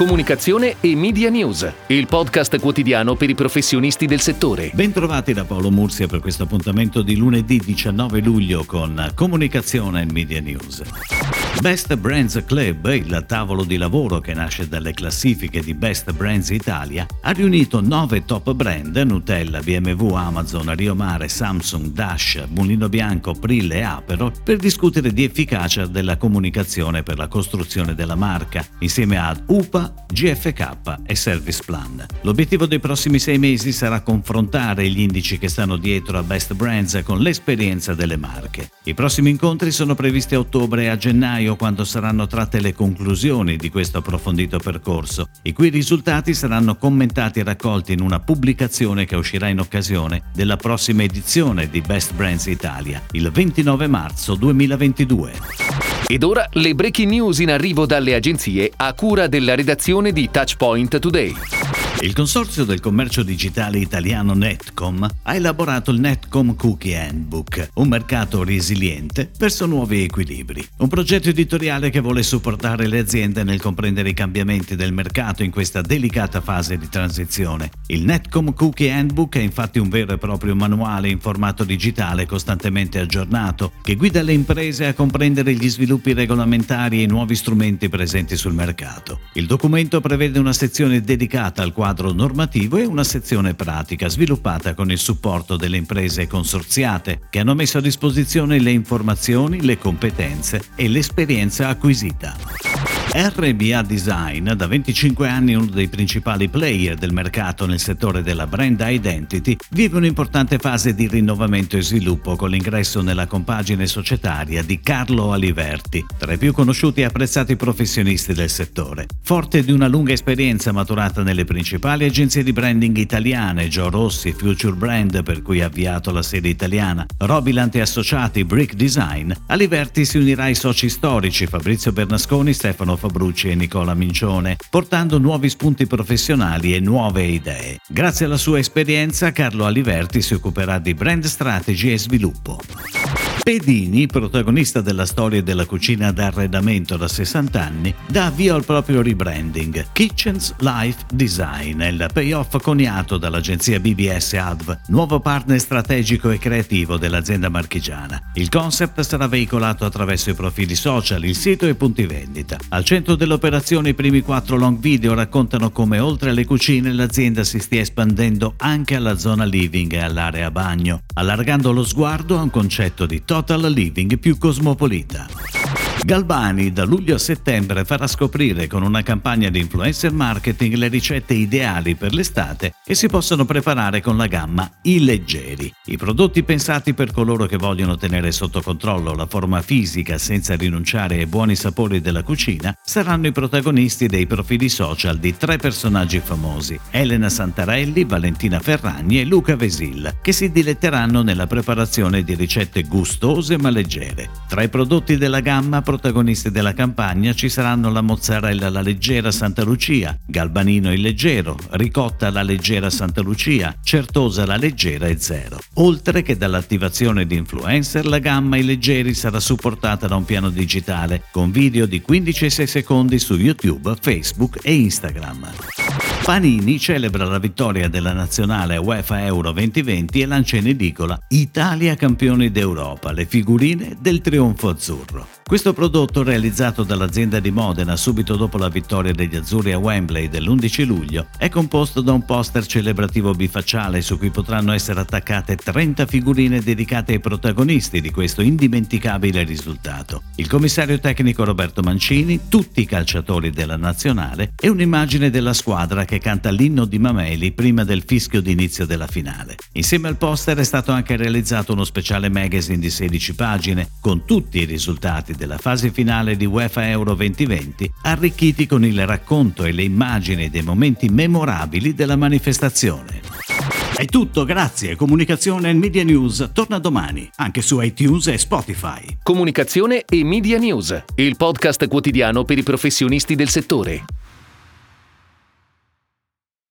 Comunicazione e Media News, il podcast quotidiano per i professionisti del settore. Bentrovati da Paolo Mursia per questo appuntamento di lunedì 19 luglio con Comunicazione e Media News. Best Brands Club, il tavolo di lavoro che nasce dalle classifiche di Best Brands Italia, ha riunito nove top brand Nutella, BMW, Amazon, Rio Mare, Samsung, Dash, Mulino Bianco, Prille e Apero per discutere di efficacia della comunicazione per la costruzione della marca, insieme ad UPA, GFK e Service Plan. L'obiettivo dei prossimi sei mesi sarà confrontare gli indici che stanno dietro a Best Brands con l'esperienza delle marche. I prossimi incontri sono previsti a ottobre e a gennaio gennaio quando saranno tratte le conclusioni di questo approfondito percorso, i cui risultati saranno commentati e raccolti in una pubblicazione che uscirà in occasione della prossima edizione di Best Brands Italia, il 29 marzo 2022. Ed ora le breaking news in arrivo dalle agenzie a cura della redazione di Touchpoint Today. Il consorzio del commercio digitale italiano Netcom ha elaborato il Netcom Cookie Handbook, un mercato resiliente verso nuovi equilibri. Un progetto editoriale che vuole supportare le aziende nel comprendere i cambiamenti del mercato in questa delicata fase di transizione. Il Netcom Cookie Handbook è infatti un vero e proprio manuale in formato digitale costantemente aggiornato che guida le imprese a comprendere gli sviluppi regolamentari e i nuovi strumenti presenti sul mercato. Il documento prevede una sezione dedicata al quadro normativo e una sezione pratica sviluppata con il supporto delle imprese consorziate che hanno messo a disposizione le informazioni, le competenze e l'esperienza acquisita. RBA Design, da 25 anni uno dei principali player del mercato nel settore della brand identity, vive un'importante fase di rinnovamento e sviluppo con l'ingresso nella compagine societaria di Carlo Aliverti, tra i più conosciuti e apprezzati professionisti del settore. Forte di una lunga esperienza maturata nelle principali agenzie di branding italiane, Joe Rossi, Future Brand per cui ha avviato la sede italiana, Robilant e Associati, Brick Design, Aliverti si unirà ai soci storici Fabrizio Bernasconi, Stefano Fabrucci e Nicola Mincione, portando nuovi spunti professionali e nuove idee. Grazie alla sua esperienza, Carlo Aliverti si occuperà di brand strategy e sviluppo. Pedini, protagonista della storia della cucina d'arredamento da 60 anni, dà avvio al proprio rebranding. Kitchens Life Design il payoff coniato dall'agenzia BBS Adv, nuovo partner strategico e creativo dell'azienda marchigiana. Il concept sarà veicolato attraverso i profili social, il sito e punti vendita. Al centro dell'operazione i primi quattro long video raccontano come oltre alle cucine l'azienda si stia espandendo anche alla zona living e all'area bagno, allargando lo sguardo a un concetto di total living più cosmopolita. Galbani da luglio a settembre farà scoprire con una campagna di influencer marketing le ricette ideali per l'estate che si possono preparare con la gamma I Leggeri. I prodotti pensati per coloro che vogliono tenere sotto controllo la forma fisica senza rinunciare ai buoni sapori della cucina saranno i protagonisti dei profili social di tre personaggi famosi, Elena Santarelli, Valentina Ferragni e Luca Vesil, che si diletteranno nella preparazione di ricette gustose ma leggere. Tra i prodotti della gamma protagonisti della campagna ci saranno la mozzarella alla leggera Santa Lucia, Galbanino il leggero, ricotta alla leggera Santa Lucia, certosa alla leggera e zero. Oltre che dall'attivazione di influencer, la gamma i leggeri sarà supportata da un piano digitale con video di 15 e 6 secondi su YouTube, Facebook e Instagram. Panini celebra la vittoria della nazionale UEFA Euro 2020 e lancia in edicola Italia campioni d'Europa, le figurine del trionfo azzurro. Questo prodotto, realizzato dall'azienda di Modena subito dopo la vittoria degli azzurri a Wembley dell'11 luglio, è composto da un poster celebrativo bifacciale su cui potranno essere attaccate 30 figurine dedicate ai protagonisti di questo indimenticabile risultato. Il commissario tecnico Roberto Mancini, tutti i calciatori della nazionale e un'immagine della squadra che canta l'inno di Mameli prima del fischio d'inizio della finale. Insieme al poster è stato anche realizzato uno speciale magazine di 16 pagine con tutti i risultati della fase finale di UEFA Euro 2020, arricchiti con il racconto e le immagini dei momenti memorabili della manifestazione. È tutto, grazie. Comunicazione e Media News torna domani, anche su iTunes e Spotify. Comunicazione e Media News, il podcast quotidiano per i professionisti del settore.